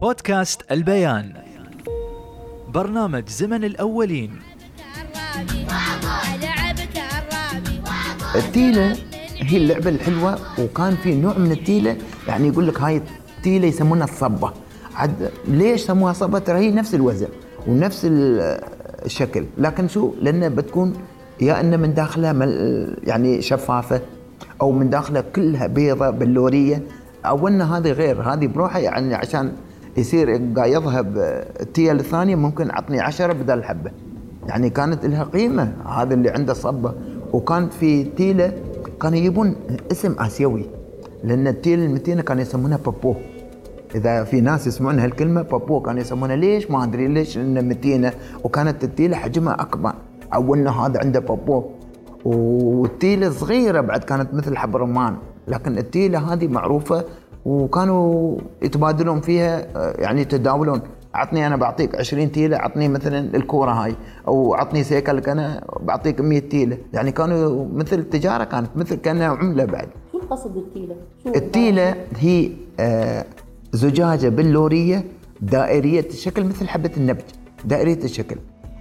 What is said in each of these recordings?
بودكاست البيان. برنامج زمن الأولين. التيلة هي اللعبة الحلوة وكان في نوع من التيلة يعني يقول لك هاي التيلة يسمونها الصبة. عد ليش سموها صبة؟ ترى هي نفس الوزن ونفس ال- الشكل لكن شو؟ لأنها بتكون يا أن من داخلها يعني شفافة أو من داخلها كلها بيضة بلورية أو أن هذه غير هذه بروحها يعني عشان يصير قايضها بالتيل الثانية ممكن عطني عشرة بدل حبة. يعني كانت لها قيمة هذا اللي عنده صبة. وكان في تيلة كانوا يجيبون اسم آسيوي لأن التيل المتينة كانوا يسمونها بابو. إذا في ناس يسمعون هالكلمة بابو كانوا يسمونها. ليش؟ ما أدري ليش إنها متينة. وكانت التيلة حجمها أكبر. أو إنه هذا عنده بابو. والتيلة صغيرة بعد كانت مثل حب رمان. لكن التيلة هذه معروفة وكانوا يتبادلون فيها آه، يعني يتداولون. عطني أنا بعطيك 20 تيلة عطني مثلا الكورة هاي أو عطني سيكلك أنا بعطيك 100 تيلة. يعني كانوا مثل تجاره كانت مثل كأنها عملة بعد. شو قصد التيلة؟ شو التيلة هي آه، زجاجة بلورية دائرية الشكل مثل حبة النبج دائرية الشكل.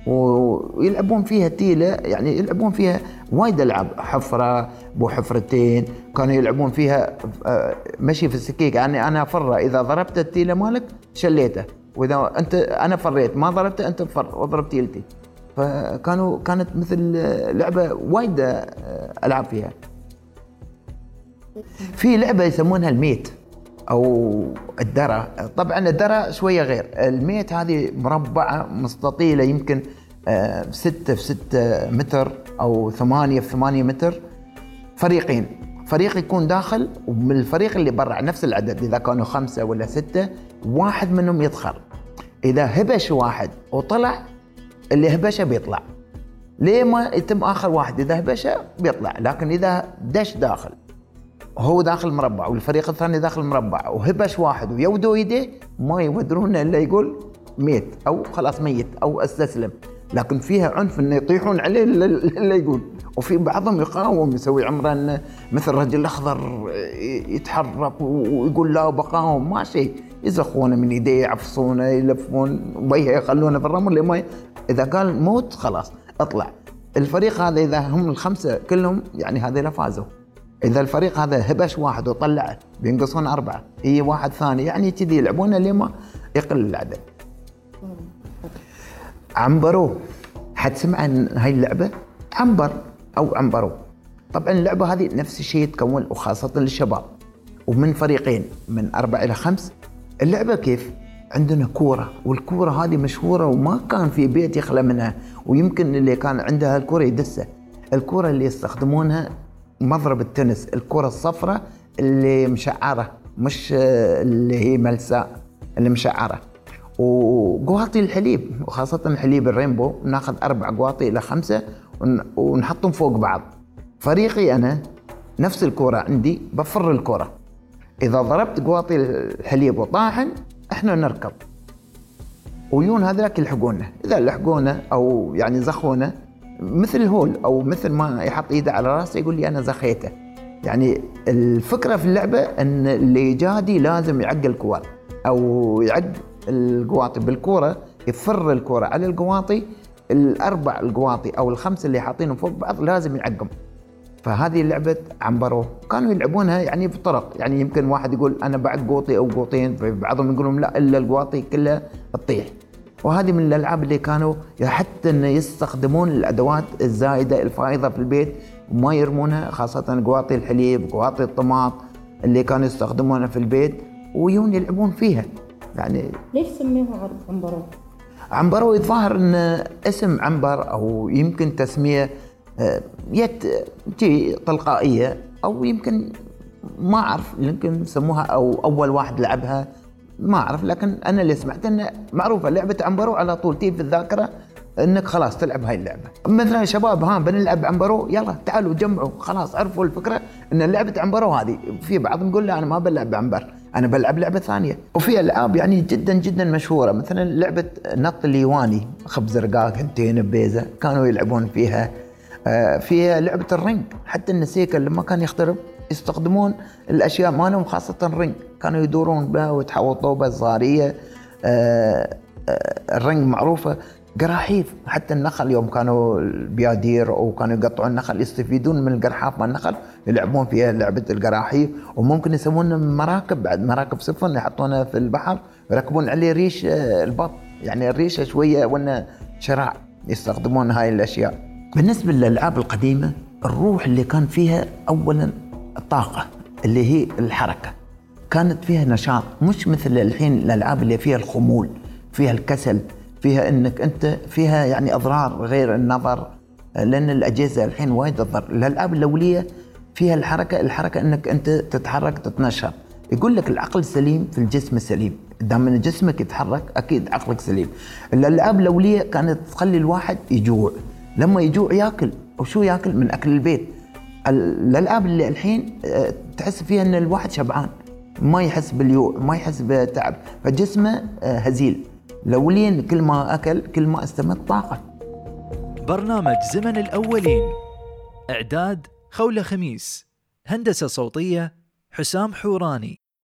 ويلعبون فيها تيلة يعني يلعبون فيها وايد ألعاب حفرة بو حفرتين كانوا يلعبون فيها آه، مشي في السكيك. يعني أنا فرة إذا ضربت التيلة مالك شليته وإذا أنت أنا فريت ما ضربته أنت فر واضرب تيلتي فكانوا كانت مثل آه، لعبة وايد آه، ألعاب فيها. في لعبة يسمونها الميت أو الدرة. طبعا الدرة شوية غير. الميت هذه مربعة مستطيلة يمكن آه، ستة في ستة متر أو ثمانية في ثمانية متر فريقين. فريق يكون داخل ومن الفريق اللي برا نفس العدد إذا كانوا خمسة ولا ستة واحد منهم يدخل. إذا هبش واحد وطلع اللي هبشه بيطلع. ليه ما يتم آخر واحد؟ إذا هبشه بيطلع لكن إذا دش داخل. هو داخل مربع والفريق الثاني داخل مربع وهبش واحد ويودوا يديه ما يودرونه إلا يقول ميت أو خلاص ميت أو استسلم. لكن فيها عنف إنه يطيحون عليه الا إلا يقول. وفي بعضهم يقاوم يسوي عمره انه مثل الرجل الاخضر يتحرك ويقول لا بقاوم ما شيء يزخونه من يديه يعفصونه يلفون وجهه يخلونه في الرمل لما إذا قال موت خلاص اطلع. الفريق هذا إذا هم الخمسة كلهم يعني هذول فازوا. إذا الفريق هذا هبش واحد وطلعه بينقصون أربعة. هي واحد ثاني يعني كذي يلعبونه لما يقل العدد. عنبرو حد سمع عن هاي اللعبة؟ عنبر أو عنبرو طبعا اللعبة هذه نفس الشيء تكون وخاصة للشباب ومن فريقين من أربع إلى خمس. اللعبة كيف؟ عندنا كورة والكورة هذه مشهورة وما كان في بيت يخلى منها ويمكن اللي كان عندها الكورة يدسه الكورة اللي يستخدمونها مضرب التنس الكره الصفراء اللي مشعرة مش اللي هي ملساء اللي مشعرة. وقواطي الحليب وخاصة حليب الرينبو ناخذ أربع قواطي إلى خمسة ون- ونحطهم فوق بعض. فريقي أنا نفس الكرة عندي بفر الكرة. إذا ضربت قواطي الحليب وطاحن إحنا نركض. ويون هذاك يلحقونا إذا لحقونا أو يعني زخونا مثل هول أو مثل ما يحط إيده على راسه يقول لي أنا زخيته. يعني الفكرة في اللعبة إن اللي يجادي لازم يعق الكور أو يعق القواطي بالكورة يفر الكورة على القواطي الأربع القواطي أو الخمسة اللي حاطينهم فوق بعض لازم يعقم فهذه لعبة عنبرو كانوا يلعبونها يعني بطرق. يعني يمكن واحد يقول أنا بعد قوطي أو قوطين بعضهم يقولون لا إلا القواطي كلها تطيح. وهذه من الألعاب اللي كانوا حتى أن يستخدمون الأدوات الزايدة الفائضة في البيت وما يرمونها خاصة قواطي الحليب قواطي الطماط اللي كانوا يستخدمونها في البيت ويون يلعبون فيها. يعني ليش سميوها عرب عنبرو؟ عنبرو يتظاهر إن اسم عنبر أو يمكن تسمية آه، يت تي تلقائية أو يمكن ما أعرف يمكن سموها أو أول واحد لعبها ما أعرف لكن أنا اللي سمعت إنه معروفة لعبة عنبرو على طول تي في الذاكرة إنك خلاص تلعب هاي اللعبة. مثلا شباب ها بنلعب عنبرو يلا تعالوا جمعوا خلاص عرفوا الفكرة إن لعبة عنبرو هذه. في بعضهم يقول لا أنا ما بلعب عنبر أنا بلعب لعبة ثانية. وفي ألعاب يعني جدا جدا مشهورة مثلا لعبة نط اليواني خبز رقاق هنتين ببيزه كانوا يلعبون فيها. آه، فيها لعبة ال ring. حتى السيكل لما كان يخترب يستخدمون الأشياء مالهم خاصة ال ring. كانوا يدورون بها ويتحوطوا بها صغاريه آه، آه، الرنج معروفة. قراحيف حتى النخل يوم كانوا البيادير أو كانوا يقطعون النخل يستفيدون من القرحاف مال النخل يلعبون فيها لعبة القراحيف وممكن يسوون مراكب بعد مراكب سفن يحطونها في البحر يركبون عليه ريش آه، البط. يعني الريشة شوية وانه شراع يستخدمون هاي الأشياء. بالنسبة للألعاب القديمة الروح اللي كان فيها اولا الطاقة اللي هي الحركة. كانت فيها نشاط مش مثل الحين الألعاب اللي فيها الخمول فيها الكسل فيها إنك أنت فيها يعني أضرار غير النظر لأن الأجهزة الحين وايد تضر. الالعاب الأولية فيها الحركة الحركة إنك أنت تتحرك تتنشط. يقول لك العقل سليم في الجسم السليم دام إن جسمك يتحرك أكيد عقلك سليم. الالعاب الأولية كانت تخلي الواحد يجوع. لما يجوع ياكل وشو ياكل؟ من أكل البيت. الالعاب اللي الحين آه، تحس فيها إن الواحد شبعان. ما يحس باليوع ما يحس بتعب. فجسمه آه، هزيل. الاولين كل ما أكل كل ما استمد طاقة. برنامج زمن الأولين. إعداد خولة خميس. هندسة صوتية حسام حوراني.